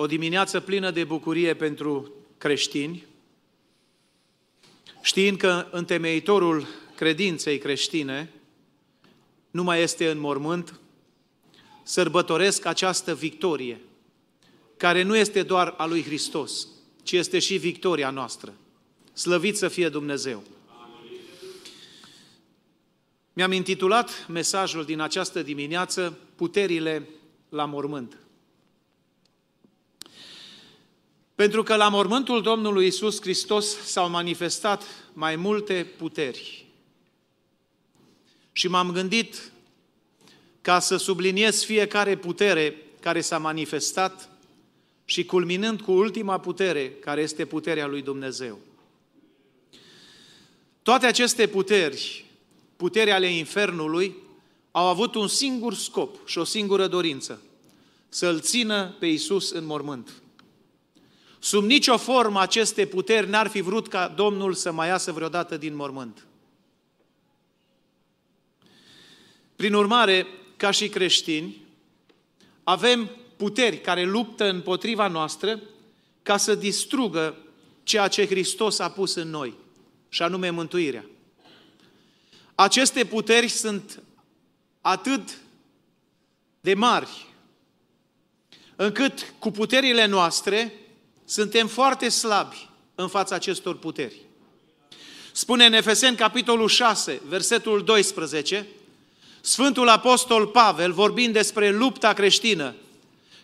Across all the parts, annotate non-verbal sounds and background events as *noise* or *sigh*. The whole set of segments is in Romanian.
o dimineață plină de bucurie pentru creștini, știind că întemeitorul credinței creștine nu mai este în mormânt, sărbătoresc această victorie, care nu este doar a lui Hristos, ci este și victoria noastră. Slăvit să fie Dumnezeu! Mi-am intitulat mesajul din această dimineață Puterile la mormânt. Pentru că la mormântul Domnului Isus Hristos s-au manifestat mai multe puteri. Și m-am gândit ca să subliniez fiecare putere care s-a manifestat și culminând cu ultima putere, care este puterea lui Dumnezeu. Toate aceste puteri, puterea ale infernului, au avut un singur scop și o singură dorință, să-L țină pe Isus în mormânt. Sub nicio formă aceste puteri n-ar fi vrut ca Domnul să mai iasă vreodată din mormânt. Prin urmare, ca și creștini, avem puteri care luptă împotriva noastră ca să distrugă ceea ce Hristos a pus în noi, și anume mântuirea. Aceste puteri sunt atât de mari, încât cu puterile noastre suntem foarte slabi în fața acestor puteri. Spune în Efeseni, capitolul 6, versetul 12, Sfântul Apostol Pavel, vorbind despre lupta creștină,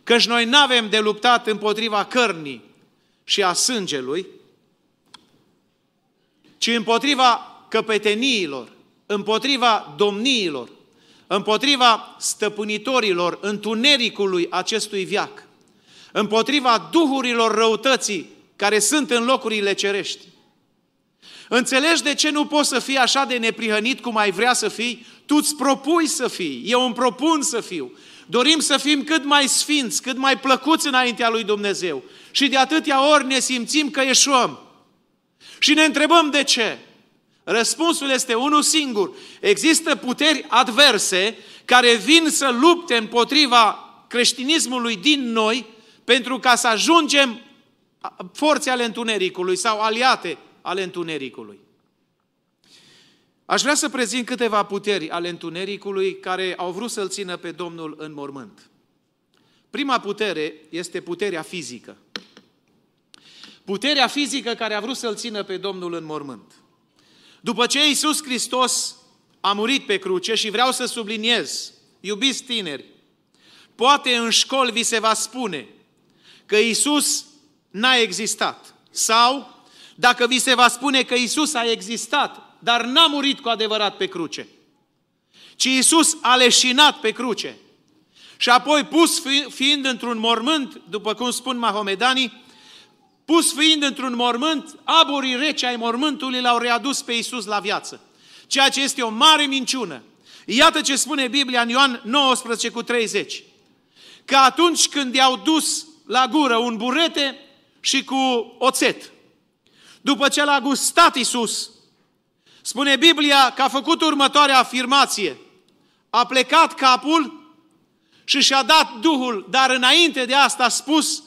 căci noi nu avem de luptat împotriva cărnii și a sângelui, ci împotriva căpeteniilor, împotriva domniilor, împotriva stăpânitorilor întunericului acestui viac, împotriva duhurilor răutății care sunt în locurile cerești. Înțelegi de ce nu poți să fii așa de neprihănit cum ai vrea să fii? Tu îți propui să fii, eu îmi propun să fiu. Dorim să fim cât mai sfinți, cât mai plăcuți înaintea lui Dumnezeu. Și de atâtea ori ne simțim că eșuăm. Și ne întrebăm de ce. Răspunsul este unul singur. Există puteri adverse care vin să lupte împotriva creștinismului din noi pentru ca să ajungem forțe ale întunericului sau aliate ale întunericului. Aș vrea să prezint câteva puteri ale întunericului care au vrut să-L țină pe Domnul în mormânt. Prima putere este puterea fizică. Puterea fizică care a vrut să-L țină pe Domnul în mormânt. După ce Iisus Hristos a murit pe cruce și vreau să subliniez, iubiți tineri, poate în școli vi se va spune că Iisus n-a existat. Sau, dacă vi se va spune că Iisus a existat, dar n-a murit cu adevărat pe cruce, ci Iisus a leșinat pe cruce. Și apoi, pus fiind într-un mormânt, după cum spun mahomedanii, pus fiind într-un mormânt, aburii rece ai mormântului l-au readus pe Iisus la viață. Ceea ce este o mare minciună. Iată ce spune Biblia în Ioan 19 cu 30. Că atunci când i-au dus la gură un burete și cu oțet, după ce l-a gustat Iisus, spune Biblia că a făcut următoarea afirmație. A plecat capul și și-a dat Duhul, dar înainte de asta a spus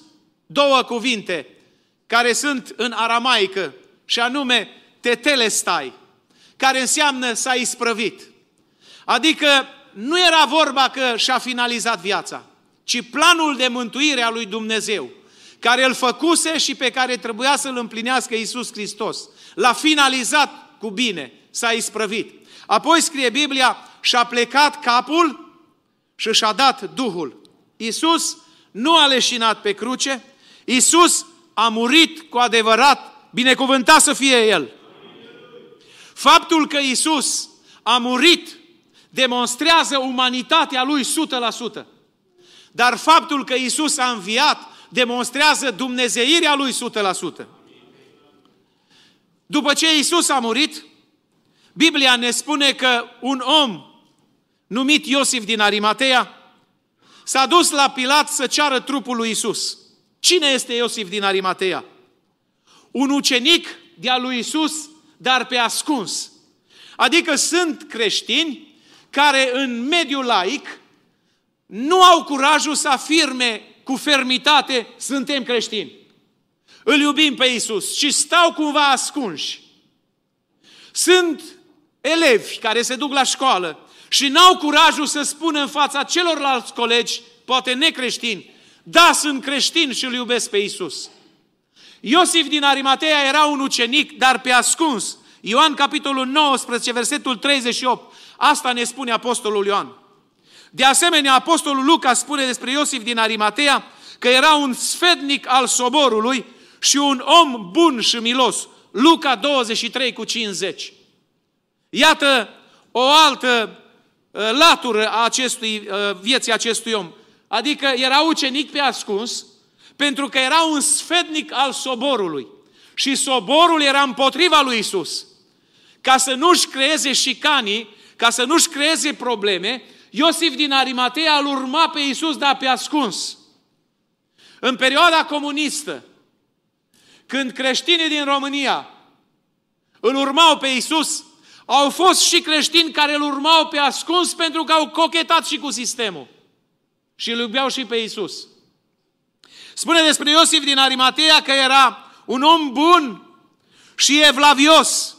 două cuvinte care sunt în aramaică și anume tetelestai, care înseamnă s-a isprăvit. Adică nu era vorba că și-a finalizat viața, ci planul de mântuire a lui Dumnezeu, care îl făcuse și pe care trebuia să-l împlinească Iisus Hristos. L-a finalizat cu bine, s-a isprăvit. Apoi scrie Biblia, și-a plecat capul și și-a dat Duhul. Iisus nu a leșinat pe cruce, Iisus a murit cu adevărat, binecuvântat să fie El. Faptul că Iisus a murit demonstrează umanitatea Lui 100%. Dar faptul că Iisus a înviat demonstrează dumnezeirea Lui 100%. După ce Iisus a murit, Biblia ne spune că un om numit Iosif din Arimatea s-a dus la Pilat să ceară trupul lui Isus. Cine este Iosif din Arimatea? Un ucenic de-a lui Isus, dar pe ascuns. Adică sunt creștini care în mediul laic nu au curajul să afirme cu fermitate, suntem creștini. Îl iubim pe Isus și stau cumva ascunși. Sunt elevi care se duc la școală și n-au curajul să spună în fața celorlalți colegi, poate necreștini, da, sunt creștin și îl iubesc pe Isus. Iosif din Arimatea era un ucenic, dar pe ascuns. Ioan, capitolul 19, versetul 38. Asta ne spune Apostolul Ioan. De asemenea, Apostolul Luca spune despre Iosif din Arimatea că era un sfednic al soborului și un om bun și milos. Luca 23 cu 50. Iată o altă uh, latură a acestui, uh, vieții acestui om. Adică era ucenic pe ascuns, pentru că era un sfednic al soborului. Și soborul era împotriva lui Isus. Ca să nu-și creeze șicanii, ca să nu-și creeze probleme, Iosif din Arimatea îl urma pe Isus, dar pe ascuns. În perioada comunistă, când creștinii din România îl urmau pe Isus, au fost și creștini care îl urmau pe ascuns pentru că au cochetat și cu sistemul. Și îl iubeau și pe Isus. Spune despre Iosif din Arimatea că era un om bun și evlavios.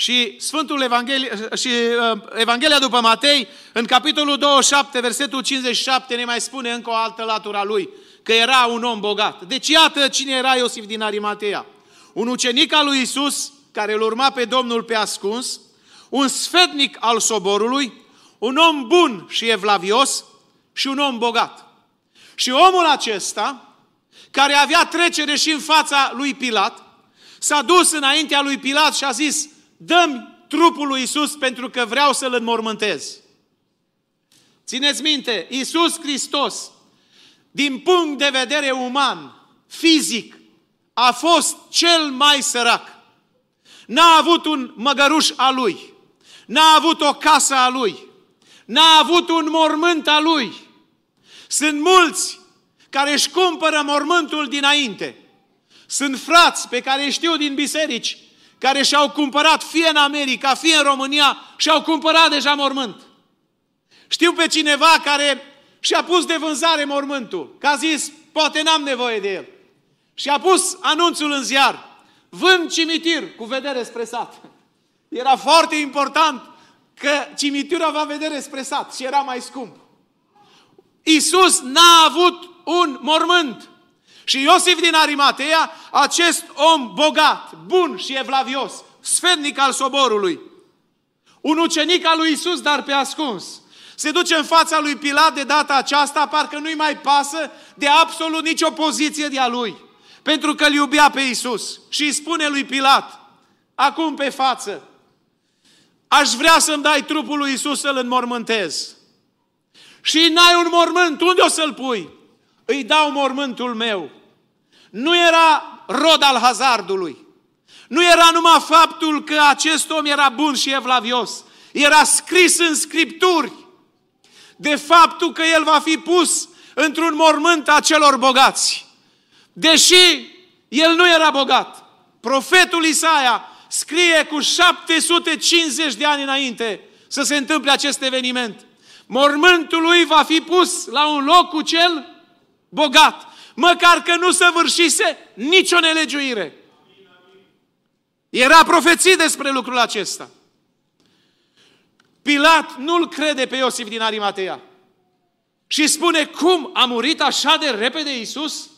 Și Sfântul Evanghelie, și uh, Evanghelia după Matei, în capitolul 27, versetul 57, ne mai spune încă o altă latură a lui, că era un om bogat. Deci iată cine era Iosif din Arimatea. Un ucenic al lui Isus, care îl urma pe Domnul pe ascuns, un sfetnic al soborului, un om bun și evlavios și un om bogat. Și omul acesta, care avea trecere și în fața lui Pilat, s-a dus înaintea lui Pilat și a zis, dăm trupul lui Isus pentru că vreau să-l înmormântez. Țineți minte, Isus Hristos, din punct de vedere uman, fizic, a fost cel mai sărac. N-a avut un măgăruș a lui, n-a avut o casă a lui, n-a avut un mormânt a lui, sunt mulți care își cumpără mormântul dinainte. Sunt frați pe care știu din biserici, care și-au cumpărat fie în America, fie în România, și-au cumpărat deja mormânt. Știu pe cineva care și-a pus de vânzare mormântul, că a zis, poate n-am nevoie de el. Și a pus anunțul în ziar, vând cimitir cu vedere spre sat. Era foarte important că cimitirul avea vedere spre sat și era mai scump. Isus n-a avut un mormânt. Și Iosif din Arimatea, acest om bogat, bun și evlavios, sfetnic al soborului, un ucenic al lui Isus, dar pe ascuns, se duce în fața lui Pilat de data aceasta, parcă nu-i mai pasă de absolut nicio poziție de a lui. Pentru că îl iubea pe Isus. Și îi spune lui Pilat, acum pe față, aș vrea să-mi dai trupul lui Isus să-l înmormântez și n-ai un mormânt, unde o să-l pui? Îi dau mormântul meu. Nu era rod al hazardului. Nu era numai faptul că acest om era bun și evlavios. Era scris în Scripturi de faptul că el va fi pus într-un mormânt a celor bogați. Deși el nu era bogat. Profetul Isaia scrie cu 750 de ani înainte să se întâmple acest eveniment mormântul lui va fi pus la un loc cu cel bogat, măcar că nu săvârșise nicio nelegiuire. Era profeții despre lucrul acesta. Pilat nu-l crede pe Iosif din Arimatea. Și spune, cum a murit așa de repede Iisus?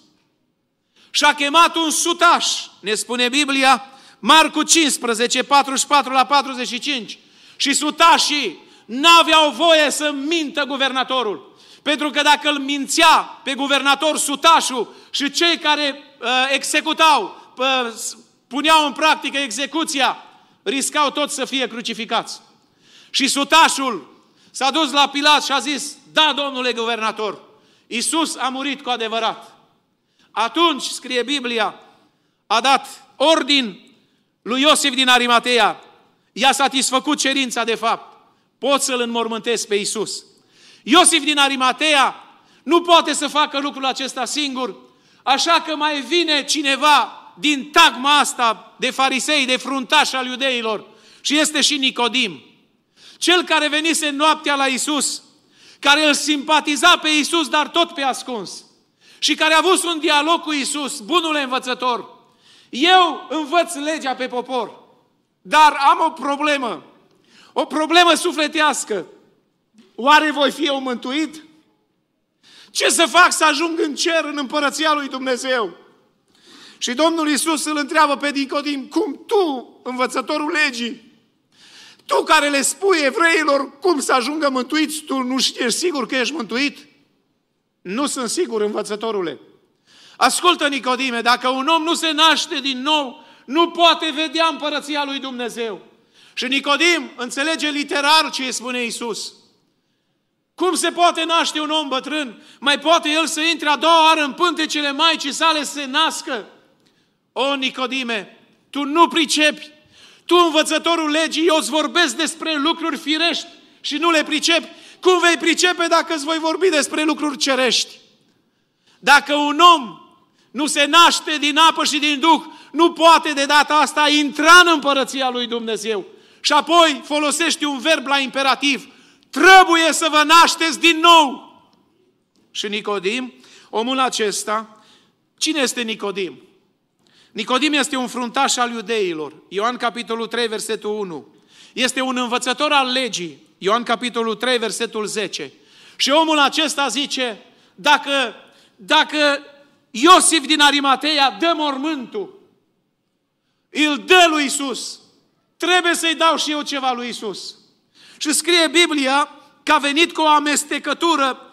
Și-a chemat un sutaș, ne spune Biblia, Marcu 15, 44 la 45. Și sutașii n-aveau voie să mintă guvernatorul. Pentru că dacă îl mințea pe guvernator sutașul și cei care uh, executau, uh, puneau în practică execuția, riscau tot să fie crucificați. Și sutașul s-a dus la Pilat și a zis, da, domnule guvernator, Iisus a murit cu adevărat. Atunci, scrie Biblia, a dat ordin lui Iosif din Arimatea, i-a satisfăcut cerința de fapt pot să-L înmormântesc pe Isus. Iosif din Arimatea nu poate să facă lucrul acesta singur, așa că mai vine cineva din tagma asta de farisei, de fruntași al iudeilor și este și Nicodim. Cel care venise noaptea la Isus, care îl simpatiza pe Isus, dar tot pe ascuns, și care a avut un dialog cu Isus, bunul învățător, eu învăț legea pe popor, dar am o problemă, o problemă sufletească. Oare voi fi eu mântuit? Ce să fac să ajung în cer, în împărăția lui Dumnezeu? Și Domnul Isus îl întreabă pe Nicodim, cum tu, învățătorul legii, tu care le spui evreilor cum să ajungă mântuiți, tu nu știi sigur că ești mântuit? Nu sunt sigur, învățătorule. Ascultă, Nicodime, dacă un om nu se naște din nou, nu poate vedea împărăția lui Dumnezeu. Și Nicodim înțelege literar ce îi spune Isus. Cum se poate naște un om bătrân? Mai poate el să intre a doua oară în pântecele Maicii sale să se nască? O, Nicodime, tu nu pricepi. Tu, învățătorul legii, eu îți vorbesc despre lucruri firești și nu le pricepi. Cum vei pricepe dacă îți voi vorbi despre lucruri cerești? Dacă un om nu se naște din apă și din Duh, nu poate de data asta intra în împărăția lui Dumnezeu. Și apoi folosești un verb la imperativ. Trebuie să vă nașteți din nou. Și Nicodim, omul acesta, cine este Nicodim? Nicodim este un fruntaș al iudeilor. Ioan capitolul 3, versetul 1. Este un învățător al legii. Ioan capitolul 3, versetul 10. Și omul acesta zice, dacă, dacă Iosif din Arimateia dă mormântul, îl dă lui Isus, trebuie să-i dau și eu ceva lui Isus. Și scrie Biblia că a venit cu o amestecătură,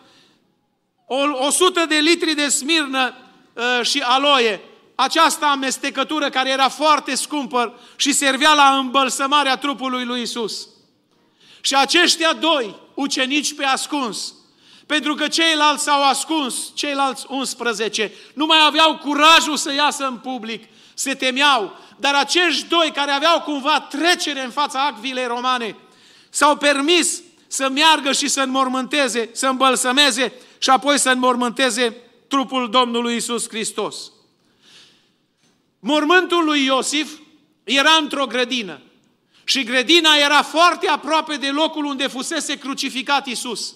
o, 100 de litri de smirnă uh, și aloie, această amestecătură care era foarte scumpă și servea la îmbălsămarea trupului lui Isus. Și aceștia doi, ucenici pe ascuns, pentru că ceilalți s-au ascuns, ceilalți 11, nu mai aveau curajul să iasă în public, se temeau, dar acești doi care aveau cumva trecere în fața acvilei romane, s-au permis să meargă și să înmormânteze, să îmbălsămeze și apoi să înmormânteze trupul Domnului Isus Hristos. Mormântul lui Iosif era într-o grădină și grădina era foarte aproape de locul unde fusese crucificat Isus.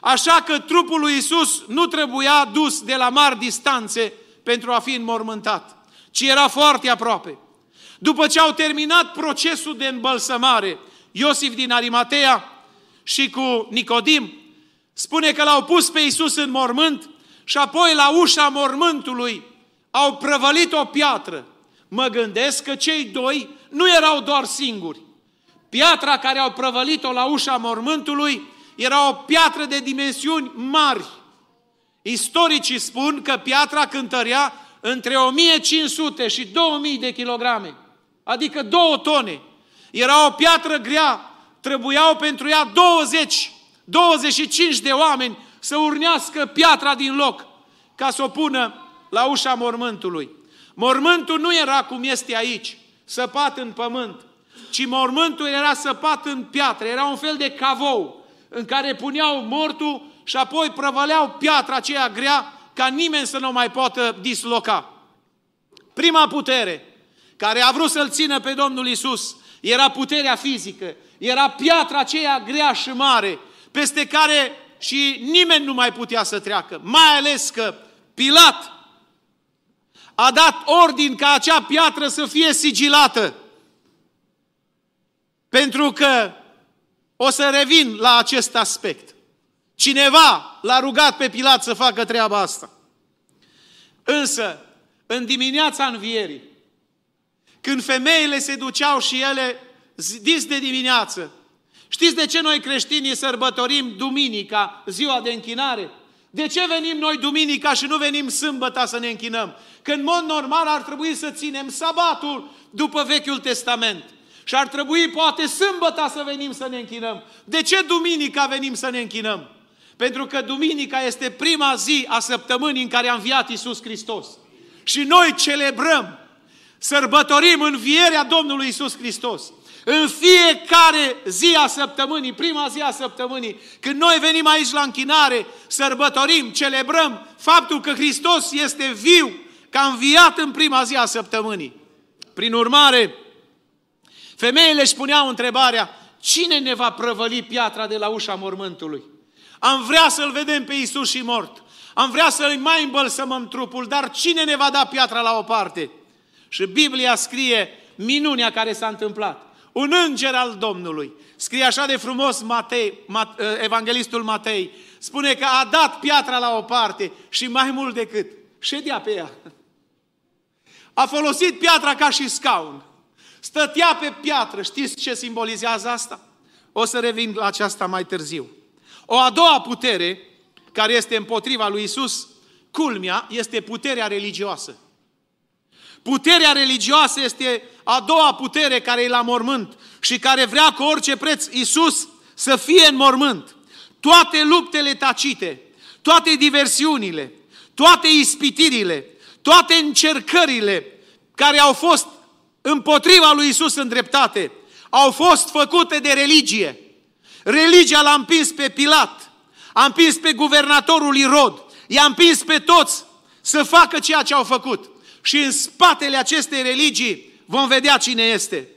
Așa că trupul lui Isus nu trebuia dus de la mari distanțe pentru a fi înmormântat, ci era foarte aproape. După ce au terminat procesul de îmbălsămare, Iosif din Arimatea și cu Nicodim, spune că l-au pus pe Isus în mormânt și apoi la ușa mormântului au prăvălit o piatră. Mă gândesc că cei doi nu erau doar singuri. Piatra care au prăvălit-o la ușa mormântului era o piatră de dimensiuni mari. Istoricii spun că piatra cântărea între 1500 și 2000 de kilograme, adică două tone. Era o piatră grea, trebuiau pentru ea 20, 25 de oameni să urnească piatra din loc ca să o pună la ușa mormântului. Mormântul nu era cum este aici, săpat în pământ, ci mormântul era săpat în piatră, era un fel de cavou în care puneau mortul și apoi prăvăleau piatra aceea grea ca nimeni să nu mai poată disloca. Prima putere care a vrut să-L țină pe Domnul Isus era puterea fizică, era piatra aceea grea și mare, peste care și nimeni nu mai putea să treacă, mai ales că Pilat a dat ordin ca acea piatră să fie sigilată. Pentru că o să revin la acest aspect. Cineva l-a rugat pe Pilat să facă treaba asta. Însă, în dimineața învierii, când femeile se duceau și ele dis de dimineață, știți de ce noi creștinii sărbătorim duminica, ziua de închinare? De ce venim noi duminica și nu venim sâmbăta să ne închinăm? Că în mod normal ar trebui să ținem sabatul după Vechiul Testament. Și ar trebui poate sâmbăta să venim să ne închinăm. De ce duminica venim să ne închinăm? Pentru că duminica este prima zi a săptămânii în care a înviat Iisus Hristos. Și noi celebrăm, sărbătorim învierea Domnului Iisus Hristos. În fiecare zi a săptămânii, prima zi a săptămânii, când noi venim aici la închinare, sărbătorim, celebrăm faptul că Hristos este viu, că a înviat în prima zi a săptămânii. Prin urmare, femeile își puneau întrebarea, cine ne va prăvăli piatra de la ușa mormântului? Am vrea să-L vedem pe Isus și mort. Am vrea să-i mai îmbălsămăm trupul, dar cine ne va da piatra la o parte? Și Biblia scrie minunea care s-a întâmplat. Un înger al Domnului. Scrie așa de frumos Matei, Mat, ă, evanghelistul Matei. Spune că a dat piatra la o parte și mai mult decât ședea pe ea. A folosit piatra ca și scaun. Stătea pe piatră. Știți ce simbolizează asta? O să revin la aceasta mai târziu. O a doua putere, care este împotriva lui Isus, culmea, este puterea religioasă. Puterea religioasă este a doua putere care e la mormânt și care vrea cu orice preț Isus să fie în mormânt. Toate luptele tacite, toate diversiunile, toate ispitirile, toate încercările care au fost împotriva lui Isus în dreptate, au fost făcute de religie. Religia l-a împins pe Pilat, a împins pe guvernatorul Irod, i-a împins pe toți să facă ceea ce au făcut. Și în spatele acestei religii vom vedea cine este.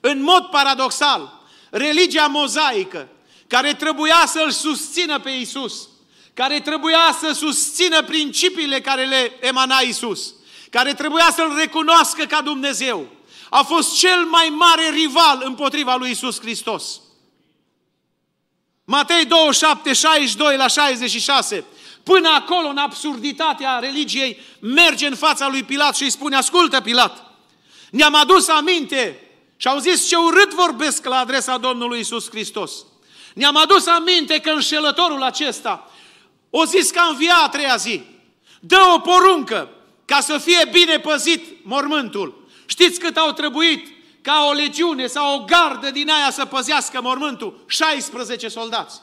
În mod paradoxal, religia mozaică, care trebuia să-L susțină pe Isus, care trebuia să susțină principiile care le emana Isus, care trebuia să-L recunoască ca Dumnezeu, a fost cel mai mare rival împotriva lui Isus Hristos. Matei 27, 62 la 66. Până acolo, în absurditatea religiei, merge în fața lui Pilat și îi spune, ascultă Pilat, ne-am adus aminte și au zis ce urât vorbesc la adresa Domnului Isus Hristos. Ne-am adus aminte că înșelătorul acesta o zis că a înviat a treia zi. Dă o poruncă ca să fie bine păzit mormântul. Știți cât au trebuit ca o legiune sau o gardă din aia să păzească mormântul? 16 soldați.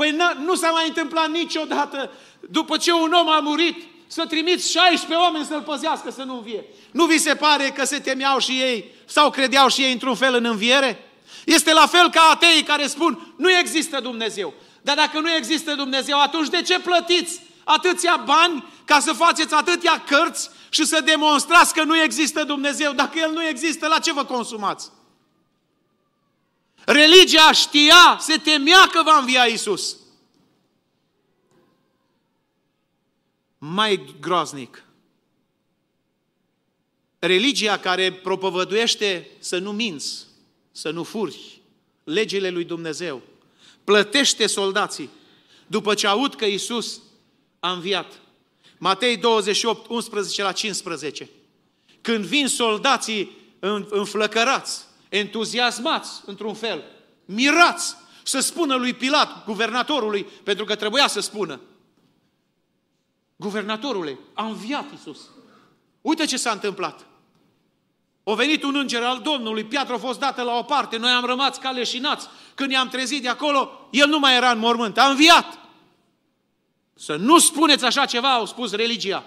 Păi nu s-a mai întâmplat niciodată, după ce un om a murit, să trimiți 16 oameni să-l păzească să nu învie. Nu vi se pare că se temeau și ei sau credeau și ei într-un fel în înviere? Este la fel ca ateii care spun, nu există Dumnezeu. Dar dacă nu există Dumnezeu, atunci de ce plătiți atâția bani ca să faceți atâtea cărți și să demonstrați că nu există Dumnezeu? Dacă El nu există, la ce vă consumați? Religia știa, se temea că va învia Isus. Mai groaznic. Religia care propovăduiește să nu minți, să nu furi, legile lui Dumnezeu, plătește soldații după ce aud că Isus a înviat. Matei 28, 11 la 15. Când vin soldații înflăcărați, entuziasmați într-un fel, mirați, să spună lui Pilat, guvernatorului, pentru că trebuia să spună. Guvernatorule, a înviat Isus. Uite ce s-a întâmplat. A venit un înger al Domnului, piatra a fost dată la o parte, noi am rămas ca leșinați. Când i-am trezit de acolo, el nu mai era în mormânt, a înviat. Să nu spuneți așa ceva, au spus religia.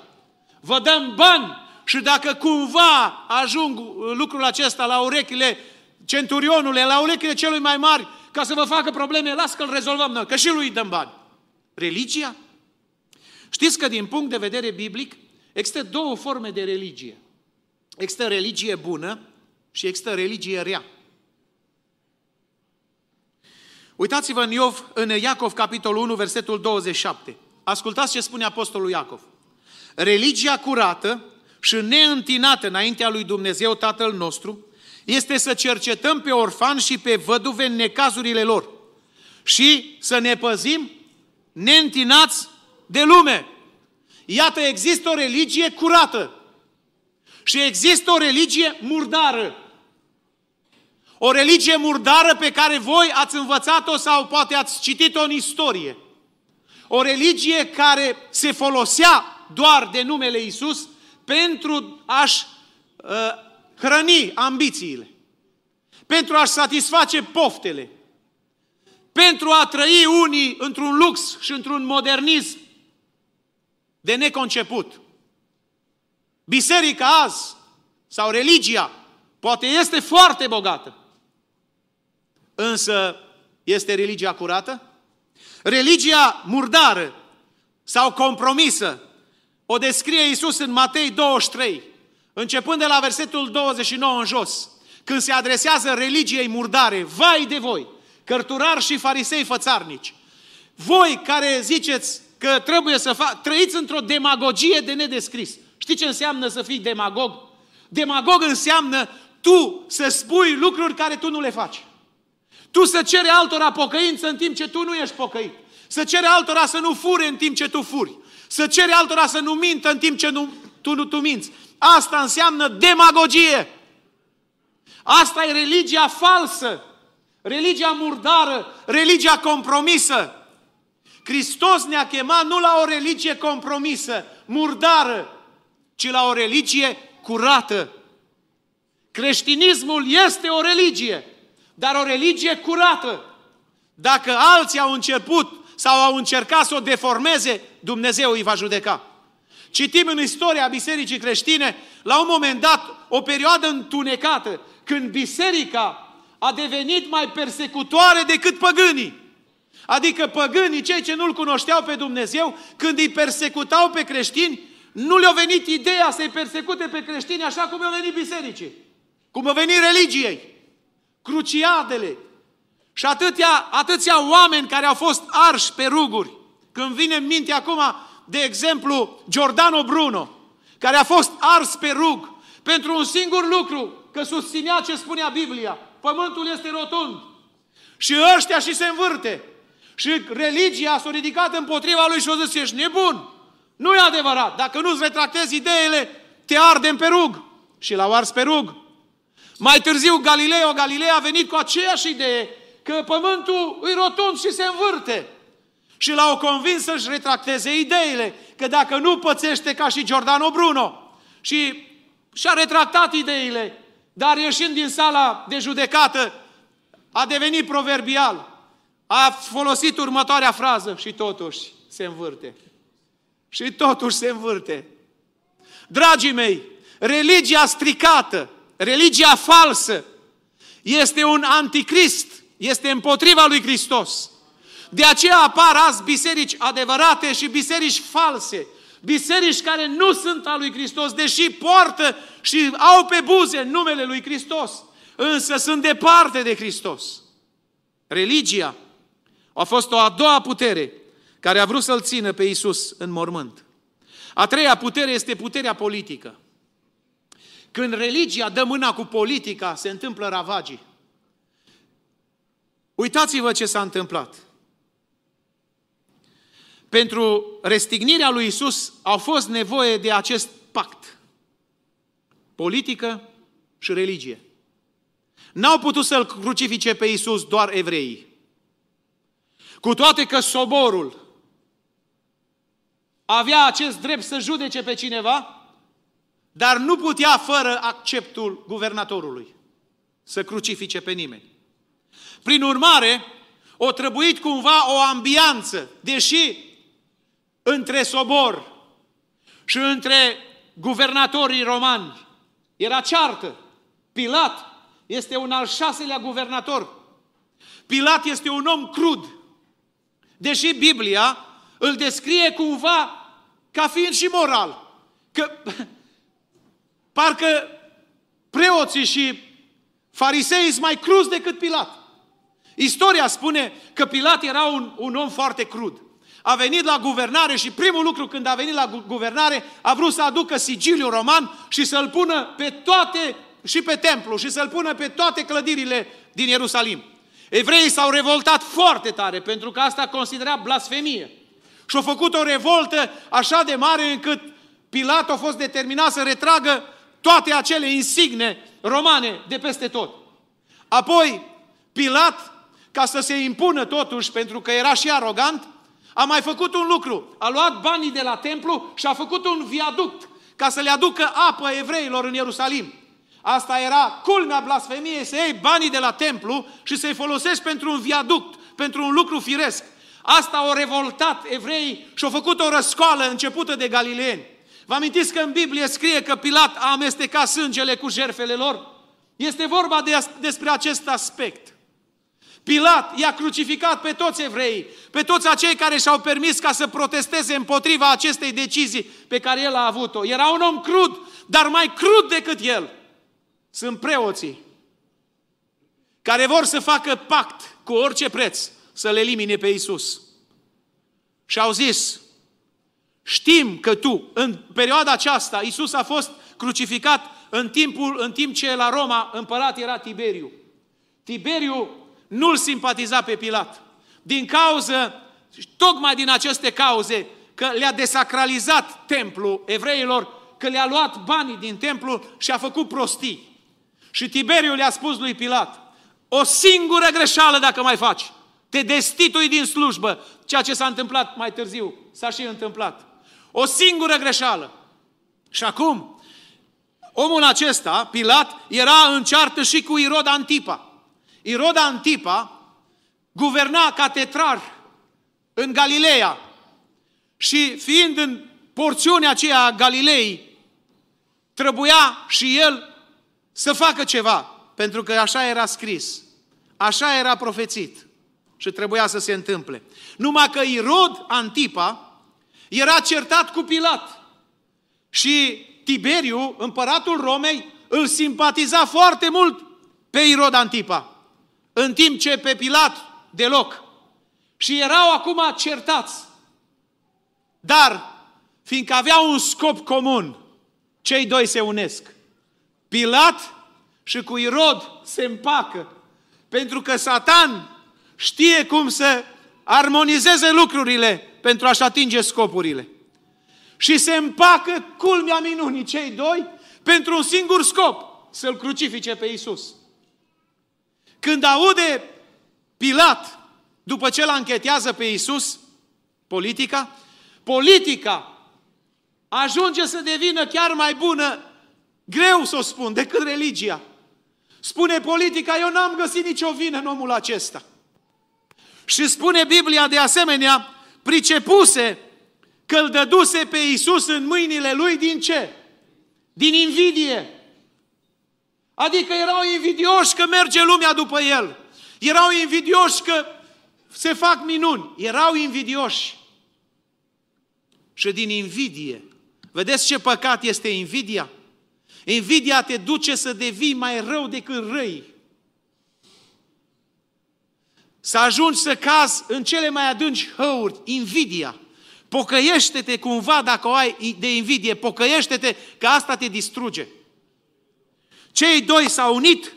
Vă dăm bani și dacă cumva ajung lucrul acesta la urechile centurionului, la urechile celui mai mari, ca să vă facă probleme, las că îl rezolvăm noi, că și lui îi dăm bani. Religia? Știți că din punct de vedere biblic există două forme de religie. Există religie bună și există religie rea. Uitați-vă în Iov, în Iacov, capitolul 1, versetul 27. Ascultați ce spune Apostolul Iacov. Religia curată și neîntinată înaintea lui Dumnezeu Tatăl nostru este să cercetăm pe orfani și pe văduve în necazurile lor și să ne păzim neîntinați de lume. Iată, există o religie curată și există o religie murdară. O religie murdară pe care voi ați învățat-o sau poate ați citit-o în istorie. O religie care se folosea doar de numele Isus pentru a-și uh, hrăni ambițiile, pentru a-și satisface poftele, pentru a trăi unii într-un lux și într-un modernism de neconceput. Biserica azi, sau religia, poate este foarte bogată, însă este religia curată? Religia murdară sau compromisă o descrie Iisus în Matei 23, începând de la versetul 29 în jos, când se adresează religiei murdare, vai de voi, cărturari și farisei fățarnici, voi care ziceți că trebuie să fac, trăiți într-o demagogie de nedescris. Știți ce înseamnă să fii demagog? Demagog înseamnă tu să spui lucruri care tu nu le faci. Tu să cere altora pocăință în timp ce tu nu ești pocăit. Să cere altora să nu fure în timp ce tu furi. Să cere altora să nu mintă în timp ce nu, tu nu tu minți. Asta înseamnă demagogie. Asta e religia falsă, religia murdară, religia compromisă. Hristos ne-a chemat nu la o religie compromisă, murdară, ci la o religie curată. Creștinismul este o religie, dar o religie curată. Dacă alții au început sau au încercat să o deformeze, Dumnezeu îi va judeca. Citim în istoria bisericii creștine, la un moment dat, o perioadă întunecată, când biserica a devenit mai persecutoare decât păgânii. Adică păgânii, cei ce nu-L cunoșteau pe Dumnezeu, când îi persecutau pe creștini, nu le-a venit ideea să-i persecute pe creștini așa cum au venit bisericii, cum au venit religiei, cruciadele și atâția, atâția oameni care au fost arși pe ruguri. Când vine în minte acum, de exemplu, Giordano Bruno, care a fost ars pe rug pentru un singur lucru, că susținea ce spunea Biblia. Pământul este rotund. Și ăștia și se învârte. Și religia s-a ridicat împotriva lui și a zis, ești nebun. Nu e adevărat. Dacă nu-ți retractezi ideile, te ardem pe rug. Și l-au ars pe rug. Mai târziu Galileo Galilei a venit cu aceeași idee că pământul îi rotund și se învârte. Și l-au convins să-și retracteze ideile, că dacă nu pățește ca și Giordano Bruno și și-a retractat ideile, dar ieșind din sala de judecată, a devenit proverbial. A folosit următoarea frază și totuși se învârte. Și totuși se învârte. Dragii mei, religia stricată, religia falsă, este un anticrist, este împotriva lui Hristos. De aceea apar azi biserici adevărate și biserici false. Biserici care nu sunt a lui Hristos, deși poartă și au pe buze numele lui Hristos, însă sunt departe de Hristos. Religia a fost o a doua putere care a vrut să-L țină pe Iisus în mormânt. A treia putere este puterea politică. Când religia dă mâna cu politica, se întâmplă ravagii. Uitați-vă ce s-a întâmplat. Pentru restignirea lui Isus au fost nevoie de acest pact. Politică și religie. N-au putut să-L crucifice pe Isus doar evreii. Cu toate că soborul avea acest drept să judece pe cineva, dar nu putea fără acceptul guvernatorului să crucifice pe nimeni. Prin urmare, o trebuit cumva o ambianță, deși între sobor și între guvernatorii romani era ceartă. Pilat este un al șaselea guvernator. Pilat este un om crud. Deși Biblia îl descrie cumva ca fiind și moral. Că *laughs* parcă preoții și farisei sunt mai cruzi decât Pilat. Istoria spune că Pilat era un, un om foarte crud. A venit la guvernare și primul lucru când a venit la guvernare a vrut să aducă sigiliul roman și să-l pună pe toate, și pe templu, și să-l pună pe toate clădirile din Ierusalim. Evreii s-au revoltat foarte tare pentru că asta considera blasfemie. Și au făcut o revoltă așa de mare încât Pilat a fost determinat să retragă toate acele insigne romane de peste tot. Apoi, Pilat, ca să se impună totuși, pentru că era și arogant, a mai făcut un lucru. A luat banii de la templu și a făcut un viaduct ca să le aducă apă evreilor în Ierusalim. Asta era culmea blasfemiei, să iei banii de la templu și să-i folosești pentru un viaduct, pentru un lucru firesc. Asta au revoltat evreii și au făcut o răscoală începută de galileeni. Vă amintiți că în Biblie scrie că Pilat a amestecat sângele cu jerfele lor? Este vorba de, despre acest aspect. Pilat i-a crucificat pe toți evrei, pe toți acei care și-au permis ca să protesteze împotriva acestei decizii pe care el a avut-o. Era un om crud, dar mai crud decât el. Sunt preoții care vor să facă pact cu orice preț să le elimine pe Isus. și au zis, știm că tu, în perioada aceasta, Isus a fost crucificat în, timpul, în timp ce la Roma împărat era Tiberiu. Tiberiu nu-l simpatiza pe Pilat. Din cauză, tocmai din aceste cauze, că le-a desacralizat templul evreilor, că le-a luat banii din templu și a făcut prostii. Și Tiberiu le-a spus lui Pilat, o singură greșeală dacă mai faci, te destitui din slujbă, ceea ce s-a întâmplat mai târziu, s-a și întâmplat. O singură greșeală. Și acum, omul acesta, Pilat, era în ceartă și cu Irod Antipa. Irod Antipa guverna ca tetrar în Galileea și fiind în porțiunea aceea a Galilei, trebuia și el să facă ceva, pentru că așa era scris, așa era profețit și trebuia să se întâmple. Numai că Irod Antipa era certat cu Pilat și Tiberiu, împăratul Romei, îl simpatiza foarte mult pe Irod Antipa, în timp ce pe Pilat deloc. Și erau acum certați. Dar, fiindcă aveau un scop comun, cei doi se unesc. Pilat și cu Irod se împacă. Pentru că Satan știe cum să armonizeze lucrurile pentru a-și atinge scopurile. Și se împacă culmea minunii cei doi pentru un singur scop, să-L crucifice pe Isus. Când aude Pilat, după ce l închetează pe Isus, politica, politica ajunge să devină chiar mai bună, greu să o spun, decât religia. Spune politica, eu n-am găsit nicio vină în omul acesta. Și spune Biblia de asemenea, pricepuse că îl dăduse pe Iisus în mâinile lui din ce? Din invidie. Adică erau invidioși că merge lumea după el. Erau invidioși că se fac minuni. Erau invidioși. Și din invidie. Vedeți ce păcat este invidia? Invidia te duce să devii mai rău decât răi. Să ajungi să cazi în cele mai adânci hăuri, invidia. Pocăiește-te cumva dacă o ai de invidie, pocăiește-te că asta te distruge. Cei doi s-au unit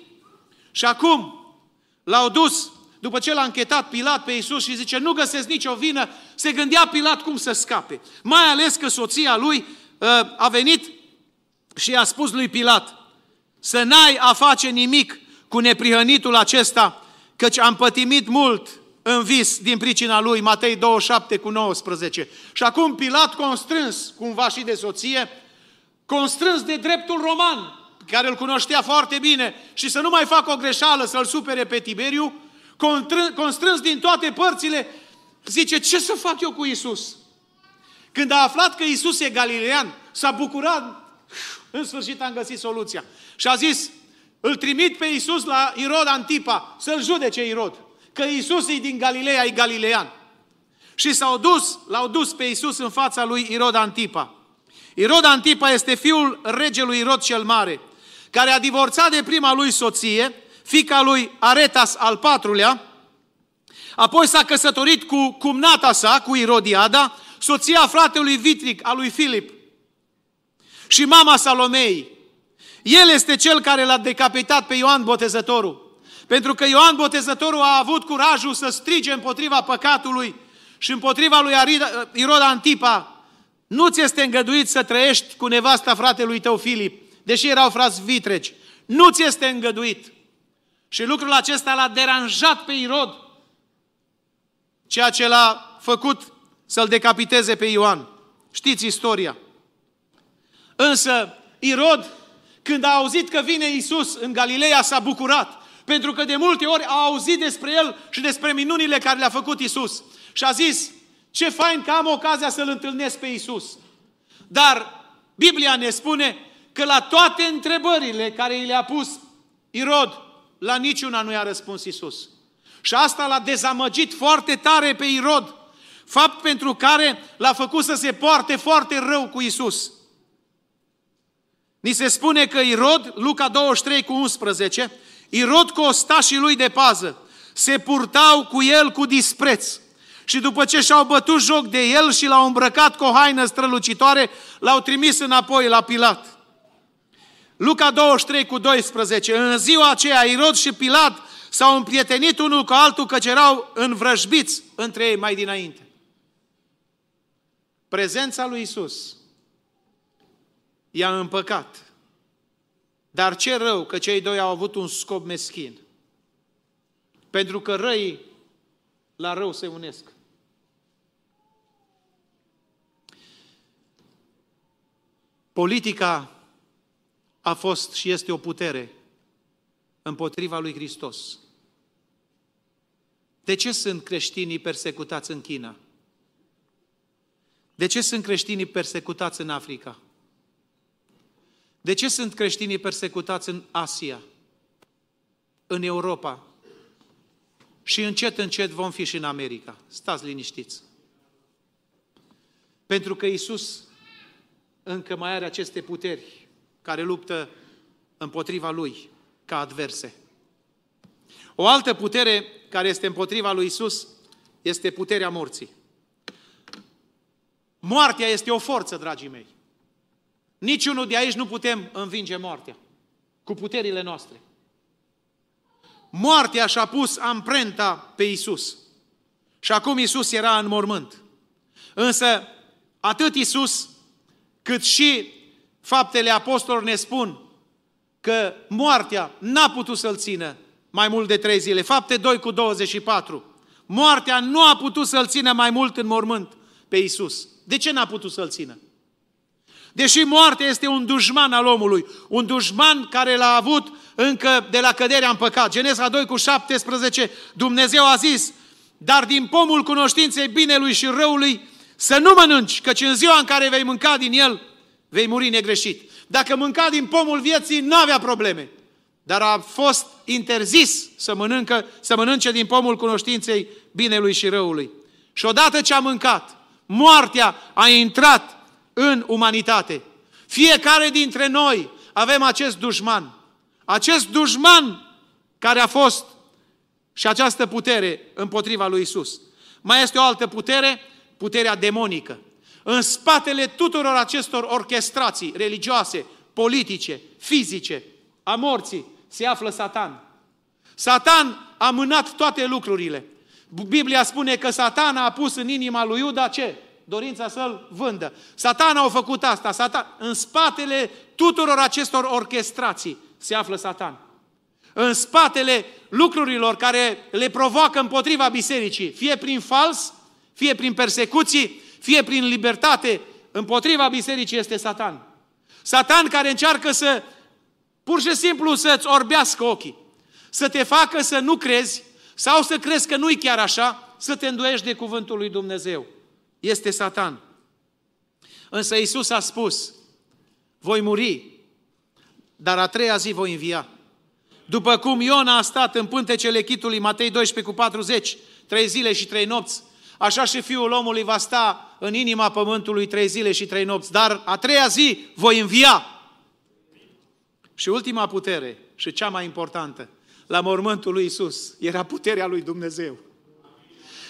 și acum l-au dus, după ce l-a închetat Pilat pe Iisus și zice, nu găsesc nicio vină, se gândea Pilat cum să scape. Mai ales că soția lui uh, a venit și a spus lui Pilat, să n-ai a face nimic cu neprihănitul acesta, căci am pătimit mult în vis din pricina lui, Matei 27 cu 19. Și acum Pilat constrâns, cumva și de soție, constrâns de dreptul roman, care îl cunoștea foarte bine, și să nu mai facă o greșeală, să-l supere pe Tiberiu, constrâns din toate părțile, zice, ce să fac eu cu Isus? Când a aflat că Isus e galilean, s-a bucurat, în sfârșit am găsit soluția. Și a zis, îl trimit pe Isus la Irod Antipa, să-l judece Irod. Că Isus e din Galileea, e galilean. Și s-au dus, l-au dus pe Isus în fața lui Irod Antipa. Irod Antipa este fiul regelui Irod cel Mare, care a divorțat de prima lui soție, fica lui Aretas al patrulea, apoi s-a căsătorit cu cumnata sa, cu Irodiada, soția fratelui Vitric, al lui Filip, și mama Salomei. El este cel care l-a decapitat pe Ioan Botezătorul. Pentru că Ioan Botezătorul a avut curajul să strige împotriva păcatului și împotriva lui Irod Antipa. Nu ți este îngăduit să trăiești cu nevasta fratelui tău Filip, deși erau frați vitreci. Nu ți este îngăduit. Și lucrul acesta l-a deranjat pe Irod, ceea ce l-a făcut să-l decapiteze pe Ioan. Știți istoria. Însă Irod, când a auzit că vine Isus în Galileea, s-a bucurat. Pentru că de multe ori a auzit despre El și despre minunile care le-a făcut Isus. Și a zis, ce fain că am ocazia să-L întâlnesc pe Isus. Dar Biblia ne spune că la toate întrebările care i le-a pus Irod, la niciuna nu i-a răspuns Isus. Și asta l-a dezamăgit foarte tare pe Irod, fapt pentru care l-a făcut să se poarte foarte rău cu Isus. Ni se spune că Irod, Luca 23 cu 11, Irod cu ostașii lui de pază se purtau cu el cu dispreț Și după ce și-au bătut joc de el și l-au îmbrăcat cu o haină strălucitoare, l-au trimis înapoi la Pilat. Luca 23 cu 12. În ziua aceea, Irod și Pilat s-au împrietenit unul cu altul căci erau învrăjbiți între ei mai dinainte. Prezența lui Isus i-a împăcat. Dar ce rău că cei doi au avut un scop meschin. Pentru că răii la rău se unesc. Politica a fost și este o putere împotriva lui Hristos. De ce sunt creștinii persecutați în China? De ce sunt creștinii persecutați în Africa? De ce sunt creștinii persecutați în Asia, în Europa? Și încet, încet vom fi și în America. Stați liniștiți. Pentru că Isus încă mai are aceste puteri care luptă împotriva Lui ca adverse. O altă putere care este împotriva lui Isus este puterea morții. Moartea este o forță, dragii mei. Niciunul de aici nu putem învinge moartea cu puterile noastre. Moartea și-a pus amprenta pe Isus. Și acum Isus era în mormânt. Însă, atât Isus, cât și faptele apostolilor ne spun că moartea n-a putut să-l țină mai mult de trei zile. Fapte 2 cu 24. Moartea nu a putut să-l țină mai mult în mormânt pe Isus. De ce n-a putut să-l țină? Deși moartea este un dușman al omului, un dușman care l-a avut încă de la căderea în păcat. Genesa 2 cu 17, Dumnezeu a zis, dar din pomul cunoștinței binelui și răului să nu mănânci, căci în ziua în care vei mânca din el, vei muri negreșit. Dacă mânca din pomul vieții, nu avea probleme. Dar a fost interzis să, mănâncă, să mănânce din pomul cunoștinței binelui și răului. Și odată ce a mâncat, moartea a intrat în umanitate. Fiecare dintre noi avem acest dușman. Acest dușman care a fost și această putere împotriva lui Isus. Mai este o altă putere, puterea demonică. În spatele tuturor acestor orchestrații religioase, politice, fizice, a morții, se află Satan. Satan a mânat toate lucrurile. Biblia spune că Satan a pus în inima lui Iuda ce? Dorința să-l vândă. Satan a făcut asta. Satan, în spatele tuturor acestor orchestrații se află Satan. În spatele lucrurilor care le provoacă împotriva bisericii, fie prin fals, fie prin persecuții, fie prin libertate, împotriva bisericii este Satan. Satan care încearcă să, pur și simplu, să-ți orbească ochii, să te facă să nu crezi sau să crezi că nu-i chiar așa, să te îndoiești de cuvântul lui Dumnezeu. Este Satan. Însă Isus a spus, voi muri, dar a treia zi voi învia. După cum Iona a stat în pântecele chitului, Matei 12 cu 40, trei zile și trei nopți, așa și Fiul omului va sta în inima pământului trei zile și trei nopți, dar a treia zi voi învia. Și ultima putere, și cea mai importantă, la mormântul lui Isus, era puterea lui Dumnezeu,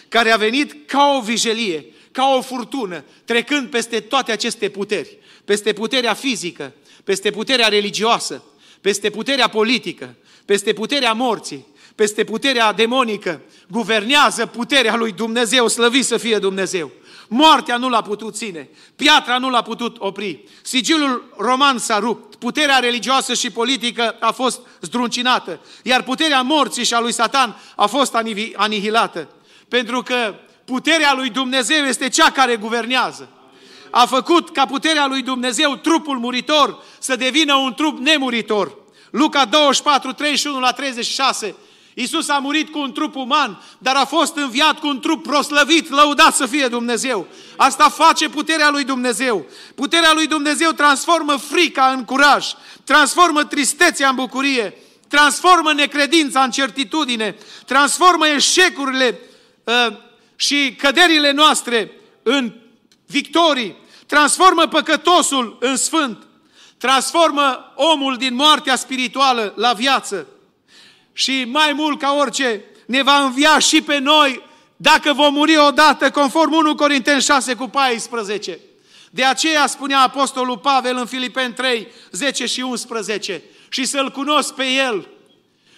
care a venit ca o vijelie, ca o furtună, trecând peste toate aceste puteri, peste puterea fizică, peste puterea religioasă, peste puterea politică, peste puterea morții, peste puterea demonică, guvernează puterea lui Dumnezeu, slăvit să fie Dumnezeu. Moartea nu l-a putut ține, piatra nu l-a putut opri, sigilul roman s-a rupt, puterea religioasă și politică a fost zdruncinată, iar puterea morții și a lui Satan a fost anihilată. Pentru că puterea lui Dumnezeu este cea care guvernează. A făcut ca puterea lui Dumnezeu trupul muritor să devină un trup nemuritor. Luca 24, 31 la 36 Iisus a murit cu un trup uman, dar a fost înviat cu un trup proslăvit, lăudat să fie Dumnezeu. Asta face puterea lui Dumnezeu. Puterea lui Dumnezeu transformă frica în curaj, transformă tristețea în bucurie, transformă necredința în certitudine, transformă eșecurile uh, și căderile noastre în victorii, transformă păcătosul în sfânt, transformă omul din moartea spirituală la viață și mai mult ca orice, ne va învia și pe noi dacă vom muri odată, conform 1 Corinteni 6 cu 14. De aceea spunea Apostolul Pavel în Filipeni 3, 10 și 11, și să-L cunosc pe El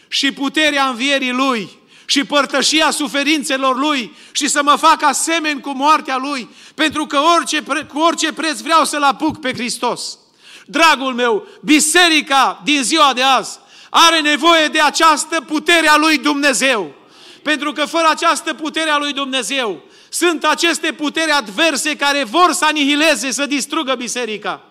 și puterea învierii Lui și părtășia suferințelor Lui și să mă fac asemeni cu moartea Lui, pentru că orice, cu orice preț vreau să-L apuc pe Hristos. Dragul meu, biserica din ziua de azi are nevoie de această putere a lui Dumnezeu. Pentru că fără această putere a lui Dumnezeu, sunt aceste puteri adverse care vor să anihileze, să distrugă biserica.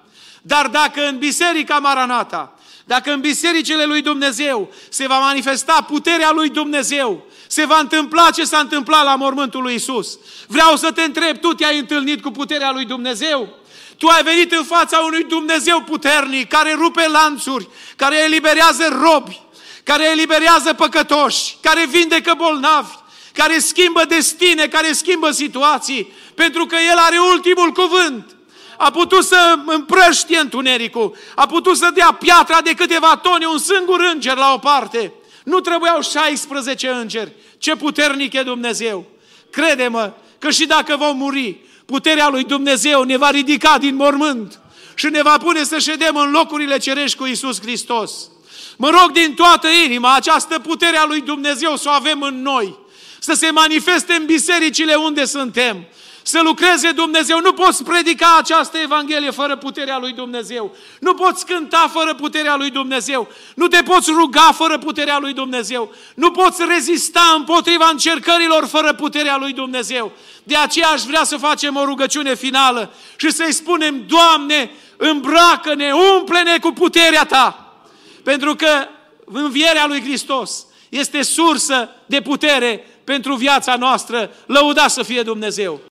Dar dacă în biserica Maranata, dacă în bisericile lui Dumnezeu se va manifesta puterea lui Dumnezeu, se va întâmpla ce s-a întâmplat la mormântul lui Isus. Vreau să te întreb, tu te-ai întâlnit cu puterea lui Dumnezeu? Tu ai venit în fața unui Dumnezeu puternic, care rupe lanțuri, care eliberează robi, care eliberează păcătoși, care vindecă bolnavi, care schimbă destine, care schimbă situații, pentru că El are ultimul cuvânt. A putut să împrăștie întunericul, a putut să dea piatra de câteva tone, un singur înger la o parte. Nu trebuiau 16 îngeri. Ce puternic e Dumnezeu! Crede-mă că și dacă vom muri, puterea lui Dumnezeu ne va ridica din mormânt și ne va pune să ședem în locurile cerești cu Isus Hristos. Mă rog din toată inima această putere a lui Dumnezeu să o avem în noi, să se manifeste în bisericile unde suntem, să lucreze Dumnezeu. Nu poți predica această Evanghelie fără puterea lui Dumnezeu. Nu poți cânta fără puterea lui Dumnezeu. Nu te poți ruga fără puterea lui Dumnezeu. Nu poți rezista împotriva încercărilor fără puterea lui Dumnezeu. De aceea aș vrea să facem o rugăciune finală și să-i spunem, Doamne, îmbracă-ne, umple-ne cu puterea Ta. Pentru că învierea lui Hristos este sursă de putere pentru viața noastră. Lăuda să fie Dumnezeu!